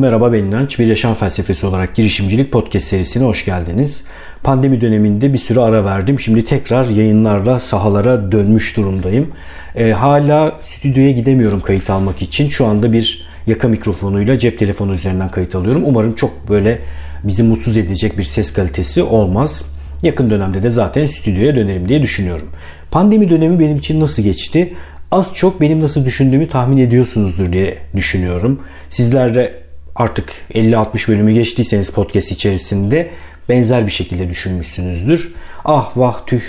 Merhaba ben İnanç. Bir yaşam felsefesi olarak girişimcilik podcast serisine hoş geldiniz. Pandemi döneminde bir süre ara verdim. Şimdi tekrar yayınlarla sahalara dönmüş durumdayım. E, hala stüdyoya gidemiyorum kayıt almak için. Şu anda bir yaka mikrofonuyla cep telefonu üzerinden kayıt alıyorum. Umarım çok böyle bizi mutsuz edecek bir ses kalitesi olmaz. Yakın dönemde de zaten stüdyoya dönerim diye düşünüyorum. Pandemi dönemi benim için nasıl geçti? Az çok benim nasıl düşündüğümü tahmin ediyorsunuzdur diye düşünüyorum. Sizler de artık 50-60 bölümü geçtiyseniz podcast içerisinde benzer bir şekilde düşünmüşsünüzdür. Ah vah tüh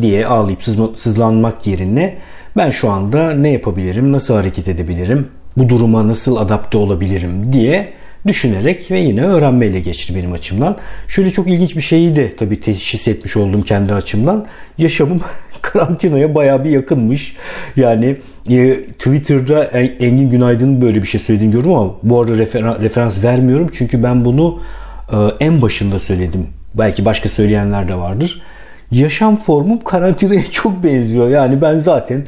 diye ağlayıp sızlanmak yerine ben şu anda ne yapabilirim, nasıl hareket edebilirim, bu duruma nasıl adapte olabilirim diye düşünerek ve yine öğrenmeyle geçti benim açımdan. Şöyle çok ilginç bir şeyi de tabii teşhis etmiş oldum kendi açımdan. Yaşamım karantinaya baya bir yakınmış. Yani e, Twitter'da Engin Günaydın böyle bir şey söylediğini gördüm ama bu arada refer- referans vermiyorum. Çünkü ben bunu e, en başında söyledim. Belki başka söyleyenler de vardır. Yaşam formum karantinaya çok benziyor. Yani ben zaten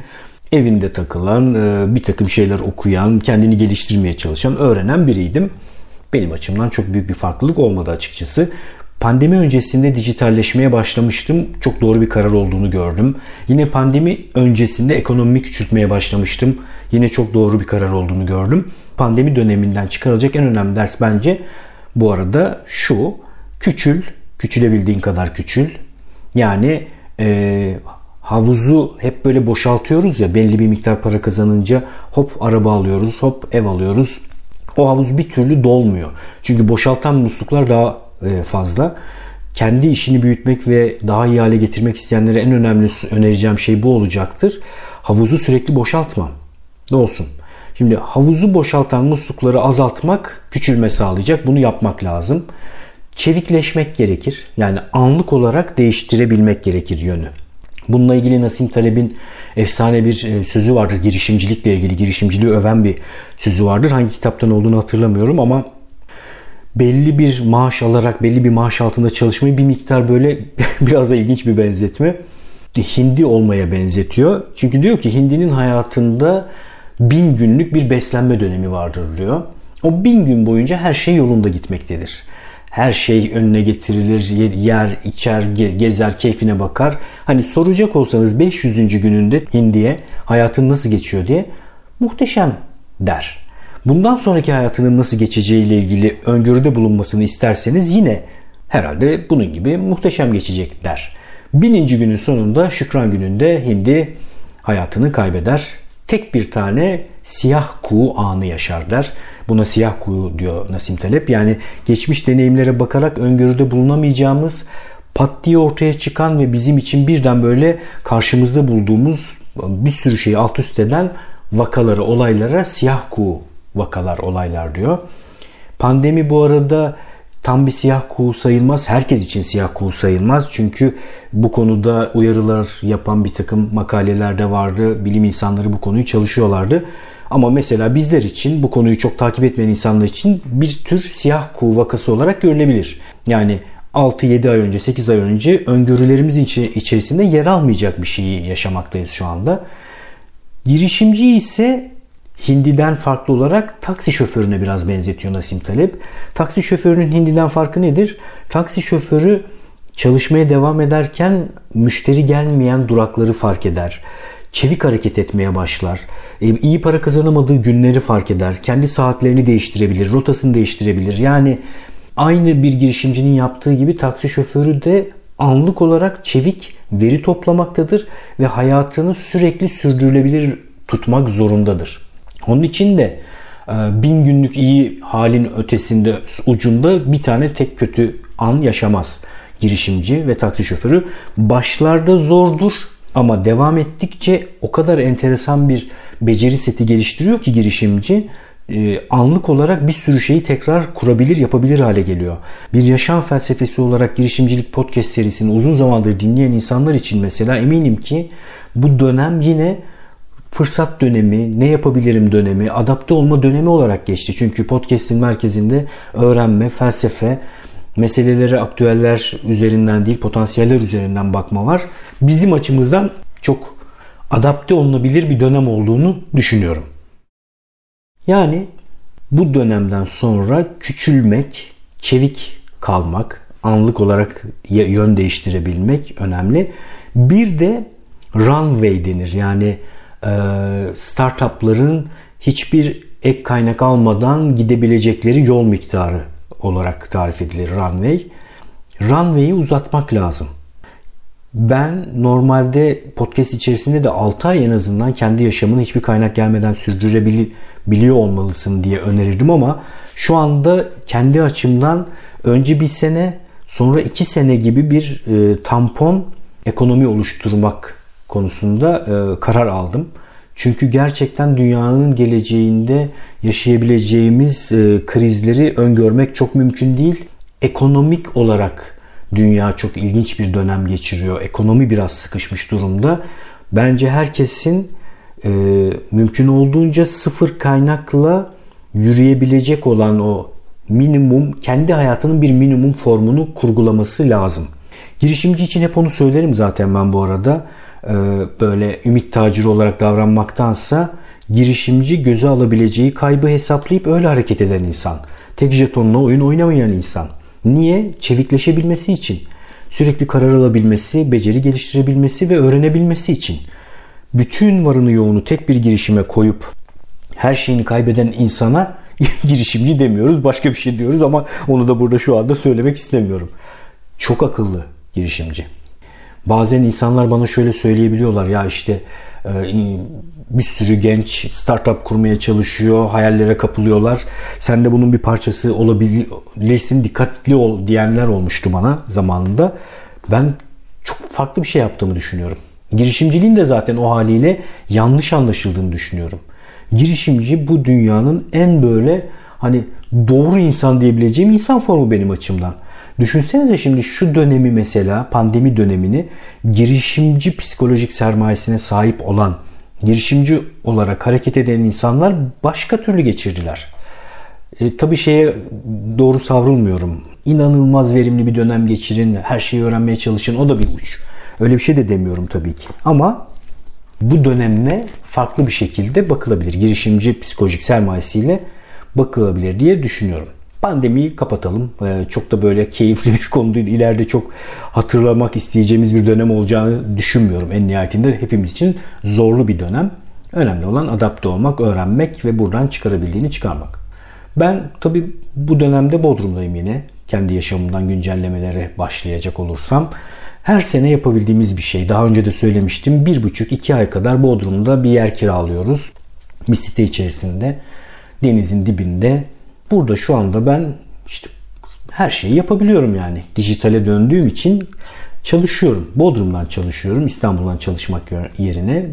evinde takılan, e, bir takım şeyler okuyan, kendini geliştirmeye çalışan, öğrenen biriydim. Benim açımdan çok büyük bir farklılık olmadı açıkçası. Pandemi öncesinde dijitalleşmeye başlamıştım. Çok doğru bir karar olduğunu gördüm. Yine pandemi öncesinde ekonomimi küçültmeye başlamıştım. Yine çok doğru bir karar olduğunu gördüm. Pandemi döneminden çıkarılacak en önemli ders bence bu arada şu. Küçül, küçülebildiğin kadar küçül. Yani e, havuzu hep böyle boşaltıyoruz ya belli bir miktar para kazanınca hop araba alıyoruz, hop ev alıyoruz. O havuz bir türlü dolmuyor. Çünkü boşaltan musluklar daha fazla. Kendi işini büyütmek ve daha iyi hale getirmek isteyenlere en önemli önereceğim şey bu olacaktır. Havuzu sürekli boşaltma. Ne olsun? Şimdi havuzu boşaltan muslukları azaltmak küçülme sağlayacak. Bunu yapmak lazım. Çevikleşmek gerekir. Yani anlık olarak değiştirebilmek gerekir yönü. Bununla ilgili Nasim Taleb'in efsane bir e, sözü vardır. Girişimcilikle ilgili, girişimciliği öven bir sözü vardır. Hangi kitaptan olduğunu hatırlamıyorum ama belli bir maaş alarak belli bir maaş altında çalışmayı bir miktar böyle biraz da ilginç bir benzetme. Hindi olmaya benzetiyor. Çünkü diyor ki hindinin hayatında bin günlük bir beslenme dönemi vardır diyor. O bin gün boyunca her şey yolunda gitmektedir. Her şey önüne getirilir, yer, içer, gezer, keyfine bakar. Hani soracak olsanız 500. gününde hindiye hayatın nasıl geçiyor diye muhteşem der. Bundan sonraki hayatının nasıl geçeceği ile ilgili öngörüde bulunmasını isterseniz yine herhalde bunun gibi muhteşem geçecek der. Bininci günün sonunda şükran gününde hindi hayatını kaybeder. Tek bir tane siyah kuğu anı yaşar der. Buna siyah kuğu diyor Nasim Talep. Yani geçmiş deneyimlere bakarak öngörüde bulunamayacağımız pat diye ortaya çıkan ve bizim için birden böyle karşımızda bulduğumuz bir sürü şeyi alt üst eden vakaları, olaylara siyah kuğu vakalar, olaylar diyor. Pandemi bu arada tam bir siyah kuğu sayılmaz. Herkes için siyah kuğu sayılmaz. Çünkü bu konuda uyarılar yapan bir takım makaleler de vardı. Bilim insanları bu konuyu çalışıyorlardı. Ama mesela bizler için bu konuyu çok takip etmeyen insanlar için bir tür siyah kuğu vakası olarak görülebilir. Yani 6-7 ay önce, 8 ay önce öngörülerimizin içerisinde yer almayacak bir şeyi yaşamaktayız şu anda. Girişimci ise Hindi'den farklı olarak taksi şoförüne biraz benzetiyor Nasim Talep. Taksi şoförünün Hindi'den farkı nedir? Taksi şoförü çalışmaya devam ederken müşteri gelmeyen durakları fark eder. Çevik hareket etmeye başlar. E, iyi para kazanamadığı günleri fark eder. Kendi saatlerini değiştirebilir, rotasını değiştirebilir. Yani aynı bir girişimcinin yaptığı gibi taksi şoförü de anlık olarak çevik veri toplamaktadır ve hayatını sürekli sürdürülebilir tutmak zorundadır. Onun için de e, bin günlük iyi halin ötesinde ucunda bir tane tek kötü an yaşamaz girişimci ve taksi şoförü. Başlarda zordur ama devam ettikçe o kadar enteresan bir beceri seti geliştiriyor ki girişimci e, anlık olarak bir sürü şeyi tekrar kurabilir, yapabilir hale geliyor. Bir yaşam felsefesi olarak girişimcilik podcast serisini uzun zamandır dinleyen insanlar için mesela eminim ki bu dönem yine fırsat dönemi, ne yapabilirim dönemi, adapte olma dönemi olarak geçti. Çünkü podcast'in merkezinde öğrenme, felsefe, meselelere aktüeller üzerinden değil potansiyeller üzerinden bakma var. Bizim açımızdan çok adapte olunabilir bir dönem olduğunu düşünüyorum. Yani bu dönemden sonra küçülmek, çevik kalmak, anlık olarak yön değiştirebilmek önemli. Bir de runway denir. Yani startupların hiçbir ek kaynak almadan gidebilecekleri yol miktarı olarak tarif edilir runway. Runway'i uzatmak lazım. Ben normalde podcast içerisinde de 6 ay en azından kendi yaşamını hiçbir kaynak gelmeden sürdürebiliyor olmalısın diye önerirdim ama şu anda kendi açımdan önce bir sene sonra iki sene gibi bir e, tampon ekonomi oluşturmak konusunda e, karar aldım. Çünkü gerçekten dünyanın geleceğinde yaşayabileceğimiz e, krizleri öngörmek çok mümkün değil. Ekonomik olarak dünya çok ilginç bir dönem geçiriyor. Ekonomi biraz sıkışmış durumda. Bence herkesin e, mümkün olduğunca sıfır kaynakla yürüyebilecek olan o minimum kendi hayatının bir minimum formunu kurgulaması lazım. Girişimci için hep onu söylerim zaten ben bu arada. Ee, böyle ümit taciri olarak davranmaktansa girişimci göze alabileceği kaybı hesaplayıp öyle hareket eden insan. Tek jetonla oyun oynamayan insan. Niye? Çevikleşebilmesi için. Sürekli karar alabilmesi, beceri geliştirebilmesi ve öğrenebilmesi için. Bütün varını yoğunu tek bir girişime koyup her şeyini kaybeden insana girişimci demiyoruz. Başka bir şey diyoruz ama onu da burada şu anda söylemek istemiyorum. Çok akıllı girişimci. Bazen insanlar bana şöyle söyleyebiliyorlar ya işte e, bir sürü genç startup kurmaya çalışıyor, hayallere kapılıyorlar. Sen de bunun bir parçası olabilirsin, dikkatli ol diyenler olmuştu bana zamanında. Ben çok farklı bir şey yaptığımı düşünüyorum. Girişimciliğin de zaten o haliyle yanlış anlaşıldığını düşünüyorum. Girişimci bu dünyanın en böyle hani doğru insan diyebileceğim insan formu benim açımdan. Düşünsenize şimdi şu dönemi mesela pandemi dönemini girişimci psikolojik sermayesine sahip olan girişimci olarak hareket eden insanlar başka türlü geçirdiler. E, tabii şeye doğru savrulmuyorum. İnanılmaz verimli bir dönem geçirin, her şeyi öğrenmeye çalışın. O da bir uç. Öyle bir şey de demiyorum tabii ki. Ama bu döneme farklı bir şekilde bakılabilir. Girişimci psikolojik sermayesiyle bakılabilir diye düşünüyorum. Pandemiyi kapatalım. Ee, çok da böyle keyifli bir konu değil. İleride çok hatırlamak isteyeceğimiz bir dönem olacağını düşünmüyorum. En nihayetinde hepimiz için zorlu bir dönem. Önemli olan adapte olmak, öğrenmek ve buradan çıkarabildiğini çıkarmak. Ben tabi bu dönemde Bodrum'dayım yine. Kendi yaşamımdan güncellemelere başlayacak olursam. Her sene yapabildiğimiz bir şey. Daha önce de söylemiştim. Bir buçuk iki ay kadar Bodrum'da bir yer kiralıyoruz. Bir site içerisinde. Denizin dibinde Burada şu anda ben işte her şeyi yapabiliyorum yani. Dijitale döndüğüm için çalışıyorum. Bodrum'dan çalışıyorum. İstanbul'dan çalışmak yerine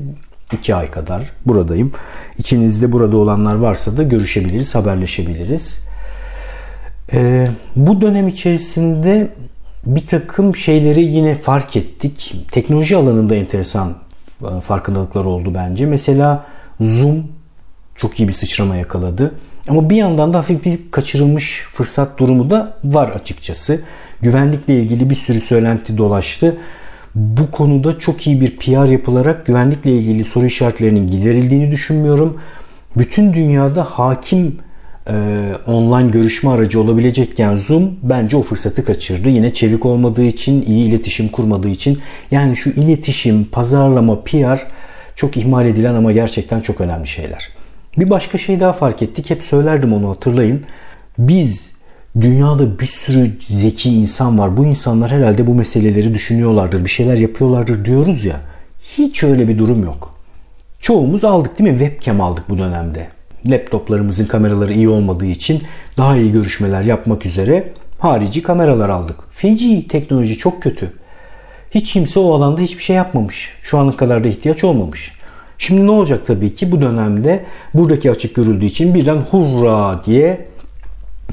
iki ay kadar buradayım. İçinizde burada olanlar varsa da görüşebiliriz, haberleşebiliriz. Ee, bu dönem içerisinde bir takım şeyleri yine fark ettik. Teknoloji alanında enteresan e, farkındalıklar oldu bence. Mesela Zoom çok iyi bir sıçrama yakaladı. Ama bir yandan da hafif bir kaçırılmış fırsat durumu da var açıkçası. Güvenlikle ilgili bir sürü söylenti dolaştı. Bu konuda çok iyi bir PR yapılarak güvenlikle ilgili soru işaretlerinin giderildiğini düşünmüyorum. Bütün dünyada hakim e, online görüşme aracı olabilecekken Zoom bence o fırsatı kaçırdı. Yine çevik olmadığı için, iyi iletişim kurmadığı için. Yani şu iletişim, pazarlama, PR çok ihmal edilen ama gerçekten çok önemli şeyler. Bir başka şey daha fark ettik. Hep söylerdim onu hatırlayın. Biz dünyada bir sürü zeki insan var. Bu insanlar herhalde bu meseleleri düşünüyorlardır, bir şeyler yapıyorlardır diyoruz ya. Hiç öyle bir durum yok. Çoğumuz aldık değil mi? Webcam aldık bu dönemde. Laptoplarımızın kameraları iyi olmadığı için daha iyi görüşmeler yapmak üzere harici kameralar aldık. Feci teknoloji çok kötü. Hiç kimse o alanda hiçbir şey yapmamış. Şu ana kadar da ihtiyaç olmamış. Şimdi ne olacak tabii ki bu dönemde buradaki açık görüldüğü için birden hurra diye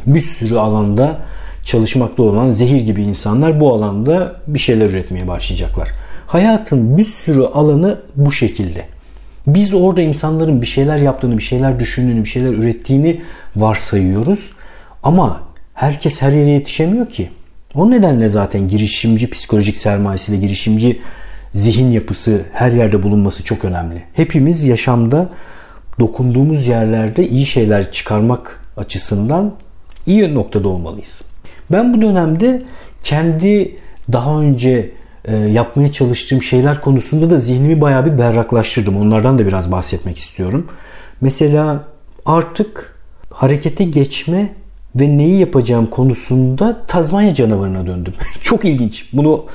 bir sürü alanda çalışmakta olan zehir gibi insanlar bu alanda bir şeyler üretmeye başlayacaklar. Hayatın bir sürü alanı bu şekilde. Biz orada insanların bir şeyler yaptığını, bir şeyler düşündüğünü, bir şeyler ürettiğini varsayıyoruz. Ama herkes her yere yetişemiyor ki. O nedenle zaten girişimci psikolojik sermayesiyle girişimci zihin yapısı her yerde bulunması çok önemli. Hepimiz yaşamda dokunduğumuz yerlerde iyi şeyler çıkarmak açısından iyi noktada olmalıyız. Ben bu dönemde kendi daha önce e, yapmaya çalıştığım şeyler konusunda da zihnimi bayağı bir berraklaştırdım. Onlardan da biraz bahsetmek istiyorum. Mesela artık harekete geçme ve neyi yapacağım konusunda Tazmanya canavarına döndüm. Çok ilginç. Bunu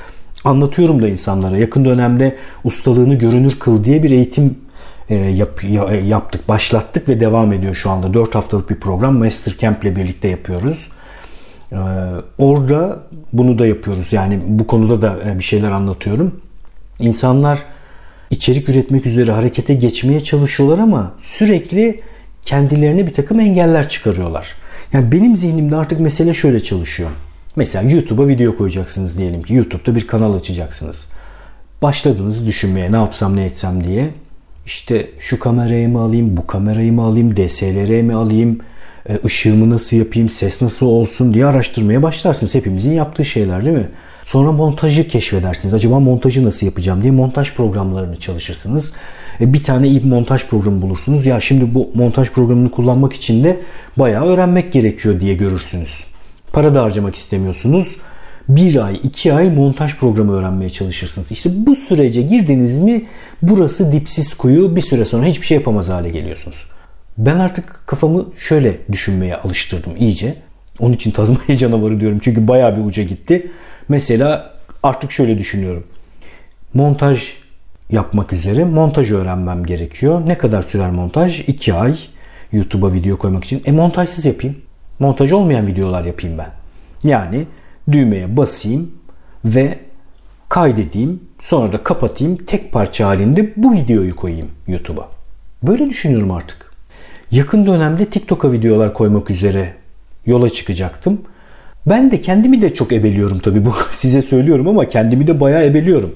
anlatıyorum da insanlara. Yakın dönemde ustalığını görünür kıl diye bir eğitim e, yap, yaptık, başlattık ve devam ediyor şu anda. 4 haftalık bir program Master Camp ile birlikte yapıyoruz. Ee, orada bunu da yapıyoruz. Yani bu konuda da e, bir şeyler anlatıyorum. İnsanlar içerik üretmek üzere harekete geçmeye çalışıyorlar ama sürekli kendilerine bir takım engeller çıkarıyorlar. Yani benim zihnimde artık mesele şöyle çalışıyor. Mesela YouTube'a video koyacaksınız diyelim ki. YouTube'da bir kanal açacaksınız. Başladınız düşünmeye ne yapsam ne etsem diye. İşte şu kamerayı mı alayım, bu kamerayı mı alayım, DSLR mi alayım, e, ışığımı nasıl yapayım, ses nasıl olsun diye araştırmaya başlarsınız. Hepimizin yaptığı şeyler değil mi? Sonra montajı keşfedersiniz. Acaba montajı nasıl yapacağım diye montaj programlarını çalışırsınız. E, bir tane iyi bir montaj programı bulursunuz. Ya şimdi bu montaj programını kullanmak için de bayağı öğrenmek gerekiyor diye görürsünüz. Para da harcamak istemiyorsunuz. Bir ay, iki ay montaj programı öğrenmeye çalışırsınız. İşte bu sürece girdiniz mi burası dipsiz kuyu bir süre sonra hiçbir şey yapamaz hale geliyorsunuz. Ben artık kafamı şöyle düşünmeye alıştırdım iyice. Onun için Tazmanya canavarı diyorum çünkü bayağı bir uca gitti. Mesela artık şöyle düşünüyorum. Montaj yapmak üzere montaj öğrenmem gerekiyor. Ne kadar sürer montaj? 2 ay YouTube'a video koymak için. E montajsız yapayım. Montaj olmayan videolar yapayım ben. Yani düğmeye basayım ve kaydedeyim. Sonra da kapatayım. Tek parça halinde bu videoyu koyayım YouTube'a. Böyle düşünüyorum artık. Yakın dönemde TikTok'a videolar koymak üzere yola çıkacaktım. Ben de kendimi de çok ebeliyorum tabii bu size söylüyorum ama kendimi de bayağı ebeliyorum.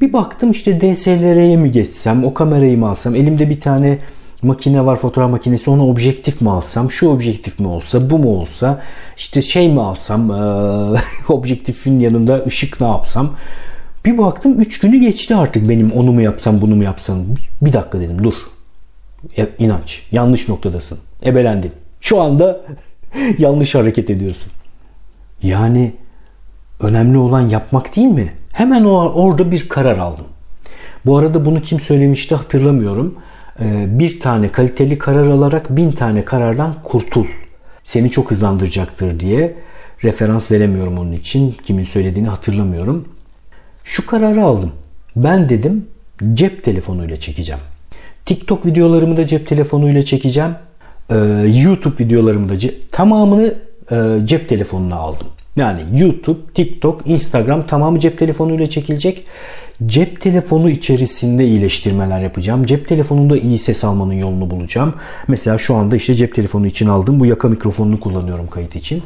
Bir baktım işte DSLR'ye mi geçsem, o kamerayı mı alsam, elimde bir tane makine var fotoğraf makinesi ona objektif mi alsam şu objektif mi olsa bu mu olsa işte şey mi alsam e, objektifin yanında ışık ne yapsam? Bir baktım 3 günü geçti artık benim onu mu yapsam bunu mu yapsam. Bir dakika dedim dur. E, inanç yanlış noktadasın. Ebelendin. Şu anda yanlış hareket ediyorsun. Yani önemli olan yapmak değil mi? Hemen orada bir karar aldım. Bu arada bunu kim söylemişti hatırlamıyorum bir tane kaliteli karar alarak bin tane karardan kurtul. Seni çok hızlandıracaktır diye referans veremiyorum onun için. Kimin söylediğini hatırlamıyorum. Şu kararı aldım. Ben dedim cep telefonuyla çekeceğim. TikTok videolarımı da cep telefonuyla çekeceğim. Ee, YouTube videolarımı da tamamını e, cep telefonuna aldım. Yani YouTube, TikTok, Instagram tamamı cep telefonuyla çekilecek. Cep telefonu içerisinde iyileştirmeler yapacağım. Cep telefonunda iyi ses almanın yolunu bulacağım. Mesela şu anda işte cep telefonu için aldığım bu yaka mikrofonunu kullanıyorum kayıt için.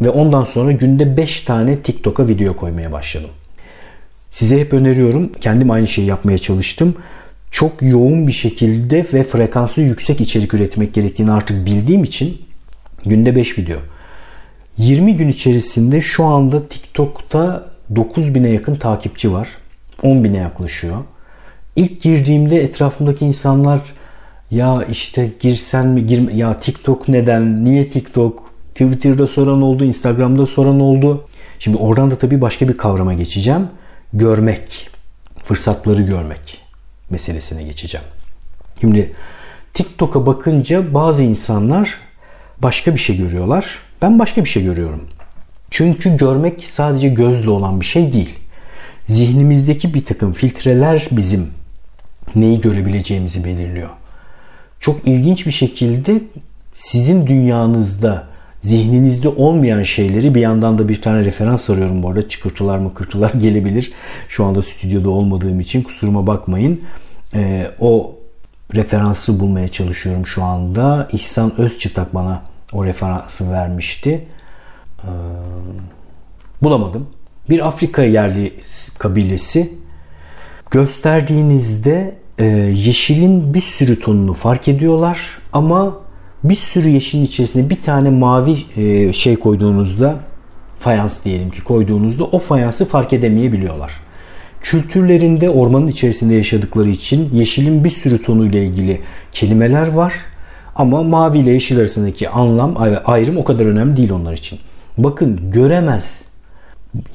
Ve ondan sonra günde 5 tane TikTok'a video koymaya başladım. Size hep öneriyorum. Kendim aynı şeyi yapmaya çalıştım. Çok yoğun bir şekilde ve frekansı yüksek içerik üretmek gerektiğini artık bildiğim için günde 5 video. 20 gün içerisinde şu anda TikTok'ta 9000'e yakın takipçi var. 10 bine yaklaşıyor. İlk girdiğimde etrafımdaki insanlar ya işte girsen mi girme ya TikTok neden niye TikTok Twitter'da soran oldu Instagram'da soran oldu. Şimdi oradan da tabii başka bir kavrama geçeceğim. Görmek, fırsatları görmek meselesine geçeceğim. Şimdi TikTok'a bakınca bazı insanlar başka bir şey görüyorlar. Ben başka bir şey görüyorum. Çünkü görmek sadece gözle olan bir şey değil zihnimizdeki bir takım filtreler bizim neyi görebileceğimizi belirliyor. Çok ilginç bir şekilde sizin dünyanızda zihninizde olmayan şeyleri bir yandan da bir tane referans arıyorum bu arada. Çıkırtılar mı kırtılar gelebilir. Şu anda stüdyoda olmadığım için kusuruma bakmayın. Ee, o referansı bulmaya çalışıyorum şu anda. İhsan Özçıtak bana o referansı vermişti. Ee, bulamadım bir Afrika yerli kabilesi gösterdiğinizde e, yeşilin bir sürü tonunu fark ediyorlar ama bir sürü yeşilin içerisine bir tane mavi e, şey koyduğunuzda fayans diyelim ki koyduğunuzda o fayansı fark edemeyebiliyorlar. Kültürlerinde ormanın içerisinde yaşadıkları için yeşilin bir sürü tonuyla ilgili kelimeler var Ama mavi ile yeşil arasındaki anlam ayrım o kadar önemli değil onlar için. Bakın göremez.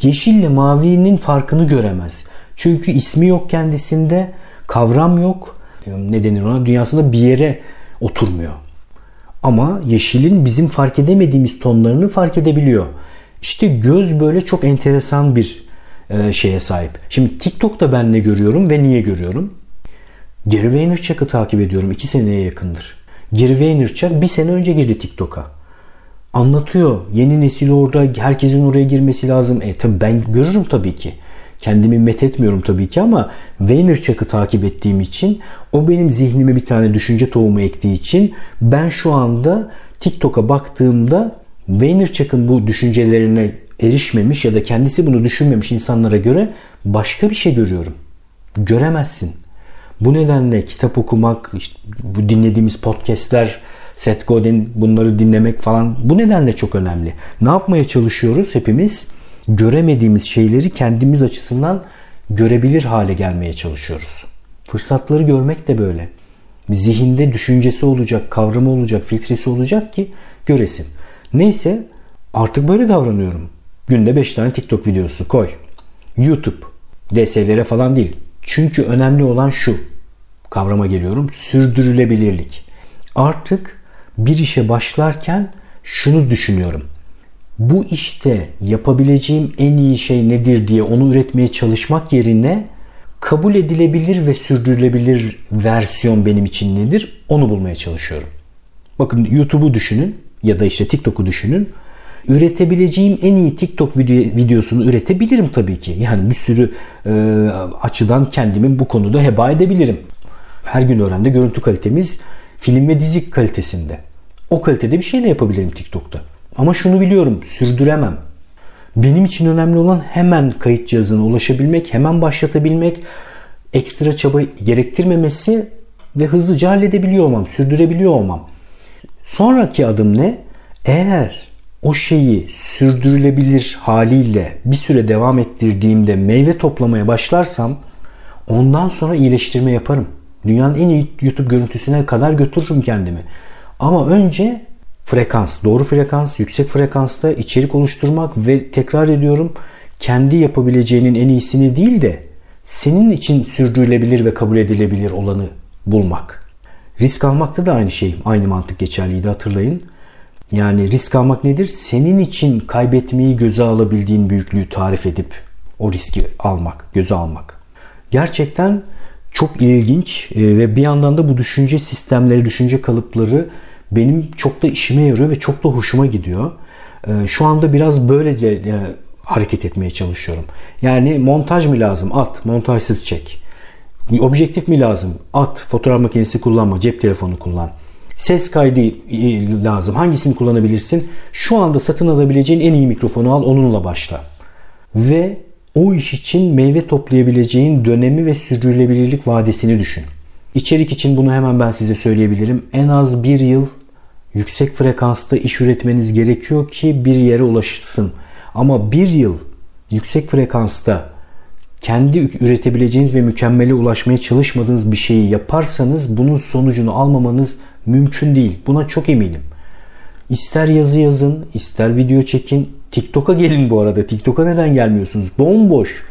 Yeşille mavinin farkını göremez. Çünkü ismi yok kendisinde, kavram yok. Ne denir ona? Dünyasında bir yere oturmuyor. Ama yeşilin bizim fark edemediğimiz tonlarını fark edebiliyor. İşte göz böyle çok enteresan bir e, şeye sahip. Şimdi TikTok'ta ben ne görüyorum ve niye görüyorum? Gary Vaynerchuk'u takip ediyorum. iki seneye yakındır. Gary Vaynerchuk bir sene önce girdi TikTok'a. Anlatıyor. Yeni nesil orada. Herkesin oraya girmesi lazım. E tabi ben görürüm tabii ki. Kendimi met etmiyorum tabii ki ama Vaynerchuk'u takip ettiğim için o benim zihnime bir tane düşünce tohumu ektiği için ben şu anda TikTok'a baktığımda Vaynerchuk'un bu düşüncelerine erişmemiş ya da kendisi bunu düşünmemiş insanlara göre başka bir şey görüyorum. Göremezsin. Bu nedenle kitap okumak, işte bu dinlediğimiz podcastler, Seth Godin bunları dinlemek falan bu nedenle çok önemli. Ne yapmaya çalışıyoruz hepimiz? Göremediğimiz şeyleri kendimiz açısından görebilir hale gelmeye çalışıyoruz. Fırsatları görmek de böyle. Zihinde düşüncesi olacak, kavramı olacak, filtresi olacak ki göresin. Neyse artık böyle davranıyorum. Günde 5 tane TikTok videosu koy. YouTube. DS'lere falan değil. Çünkü önemli olan şu. Kavrama geliyorum. Sürdürülebilirlik. Artık bir işe başlarken şunu düşünüyorum. Bu işte yapabileceğim en iyi şey nedir diye onu üretmeye çalışmak yerine kabul edilebilir ve sürdürülebilir versiyon benim için nedir? Onu bulmaya çalışıyorum. Bakın YouTube'u düşünün ya da işte TikTok'u düşünün üretebileceğim en iyi TikTok video, videosunu üretebilirim tabii ki. Yani bir sürü e, açıdan kendimi bu konuda heba edebilirim. Her gün öğrende görüntü kalitemiz film ve dizi kalitesinde. O kalitede bir şeyle yapabilirim TikTok'ta. Ama şunu biliyorum sürdüremem. Benim için önemli olan hemen kayıt cihazına ulaşabilmek, hemen başlatabilmek, ekstra çaba gerektirmemesi ve hızlıca halledebiliyor olmam, sürdürebiliyor olmam. Sonraki adım ne? Eğer o şeyi sürdürülebilir haliyle bir süre devam ettirdiğimde meyve toplamaya başlarsam ondan sonra iyileştirme yaparım. Dünyanın en iyi YouTube görüntüsüne kadar götürürüm kendimi. Ama önce frekans, doğru frekans, yüksek frekansta içerik oluşturmak ve tekrar ediyorum kendi yapabileceğinin en iyisini değil de senin için sürdürülebilir ve kabul edilebilir olanı bulmak. Risk almakta da aynı şey, aynı mantık geçerliydi hatırlayın. Yani risk almak nedir? Senin için kaybetmeyi göze alabildiğin büyüklüğü tarif edip o riski almak, göze almak. Gerçekten çok ilginç e, ve bir yandan da bu düşünce sistemleri, düşünce kalıpları benim çok da işime yarıyor ve çok da hoşuma gidiyor. E, şu anda biraz böylece e, hareket etmeye çalışıyorum. Yani montaj mı lazım? At, montajsız çek. Objektif mi lazım? At, fotoğraf makinesi kullanma, cep telefonu kullan. Ses kaydı lazım. Hangisini kullanabilirsin? Şu anda satın alabileceğin en iyi mikrofonu al onunla başla. Ve o iş için meyve toplayabileceğin dönemi ve sürdürülebilirlik vadesini düşün. İçerik için bunu hemen ben size söyleyebilirim. En az bir yıl yüksek frekansta iş üretmeniz gerekiyor ki bir yere ulaşırsın. Ama bir yıl yüksek frekansta kendi üretebileceğiniz ve mükemmele ulaşmaya çalışmadığınız bir şeyi yaparsanız bunun sonucunu almamanız mümkün değil. Buna çok eminim. İster yazı yazın, ister video çekin. TikTok'a gelin bu arada. TikTok'a neden gelmiyorsunuz? Bomboş.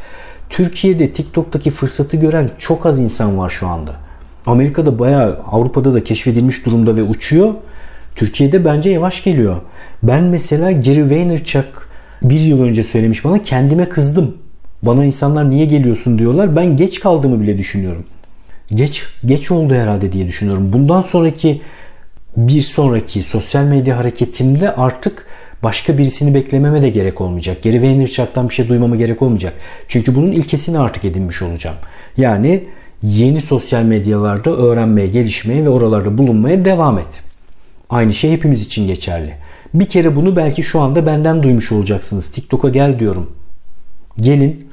Türkiye'de TikTok'taki fırsatı gören çok az insan var şu anda. Amerika'da bayağı Avrupa'da da keşfedilmiş durumda ve uçuyor. Türkiye'de bence yavaş geliyor. Ben mesela Gary Vaynerchuk bir yıl önce söylemiş bana kendime kızdım. Bana insanlar niye geliyorsun diyorlar. Ben geç kaldığımı bile düşünüyorum geç geç oldu herhalde diye düşünüyorum. Bundan sonraki bir sonraki sosyal medya hareketimde artık başka birisini beklememe de gerek olmayacak. Geri Vaynerchuk'tan bir şey duymama gerek olmayacak. Çünkü bunun ilkesini artık edinmiş olacağım. Yani yeni sosyal medyalarda öğrenmeye, gelişmeye ve oralarda bulunmaya devam et. Aynı şey hepimiz için geçerli. Bir kere bunu belki şu anda benden duymuş olacaksınız. TikTok'a gel diyorum. Gelin,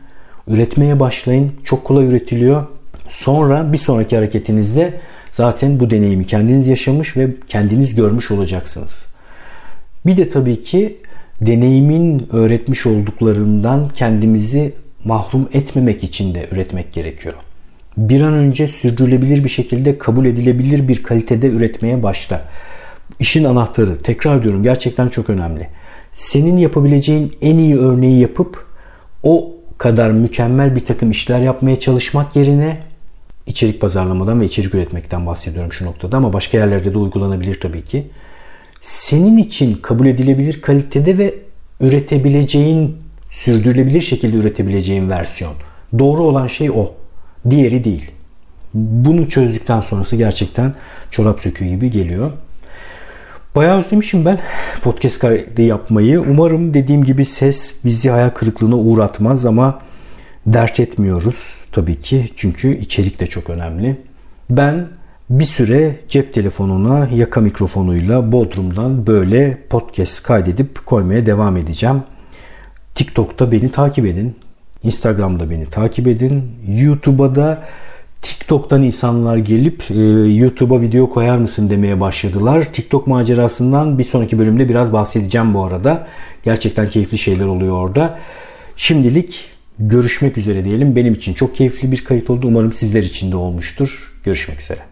üretmeye başlayın. Çok kolay üretiliyor. Sonra bir sonraki hareketinizde zaten bu deneyimi kendiniz yaşamış ve kendiniz görmüş olacaksınız. Bir de tabii ki deneyimin öğretmiş olduklarından kendimizi mahrum etmemek için de üretmek gerekiyor. Bir an önce sürdürülebilir bir şekilde kabul edilebilir bir kalitede üretmeye başla. İşin anahtarı tekrar diyorum gerçekten çok önemli. Senin yapabileceğin en iyi örneği yapıp o kadar mükemmel bir takım işler yapmaya çalışmak yerine içerik pazarlamadan ve içerik üretmekten bahsediyorum şu noktada ama başka yerlerde de uygulanabilir tabii ki. Senin için kabul edilebilir kalitede ve üretebileceğin, sürdürülebilir şekilde üretebileceğin versiyon. Doğru olan şey o. Diğeri değil. Bunu çözdükten sonrası gerçekten çorap söküğü gibi geliyor. Bayağı özlemişim ben podcast kaydı yapmayı. Umarım dediğim gibi ses bizi hayal kırıklığına uğratmaz ama dert etmiyoruz tabii ki. Çünkü içerik de çok önemli. Ben bir süre cep telefonuna yaka mikrofonuyla Bodrum'dan böyle podcast kaydedip koymaya devam edeceğim. TikTok'ta beni takip edin. Instagram'da beni takip edin. YouTube'a da TikTok'tan insanlar gelip e, YouTube'a video koyar mısın demeye başladılar. TikTok macerasından bir sonraki bölümde biraz bahsedeceğim bu arada. Gerçekten keyifli şeyler oluyor orada. Şimdilik görüşmek üzere diyelim. Benim için çok keyifli bir kayıt oldu. Umarım sizler için de olmuştur. Görüşmek üzere.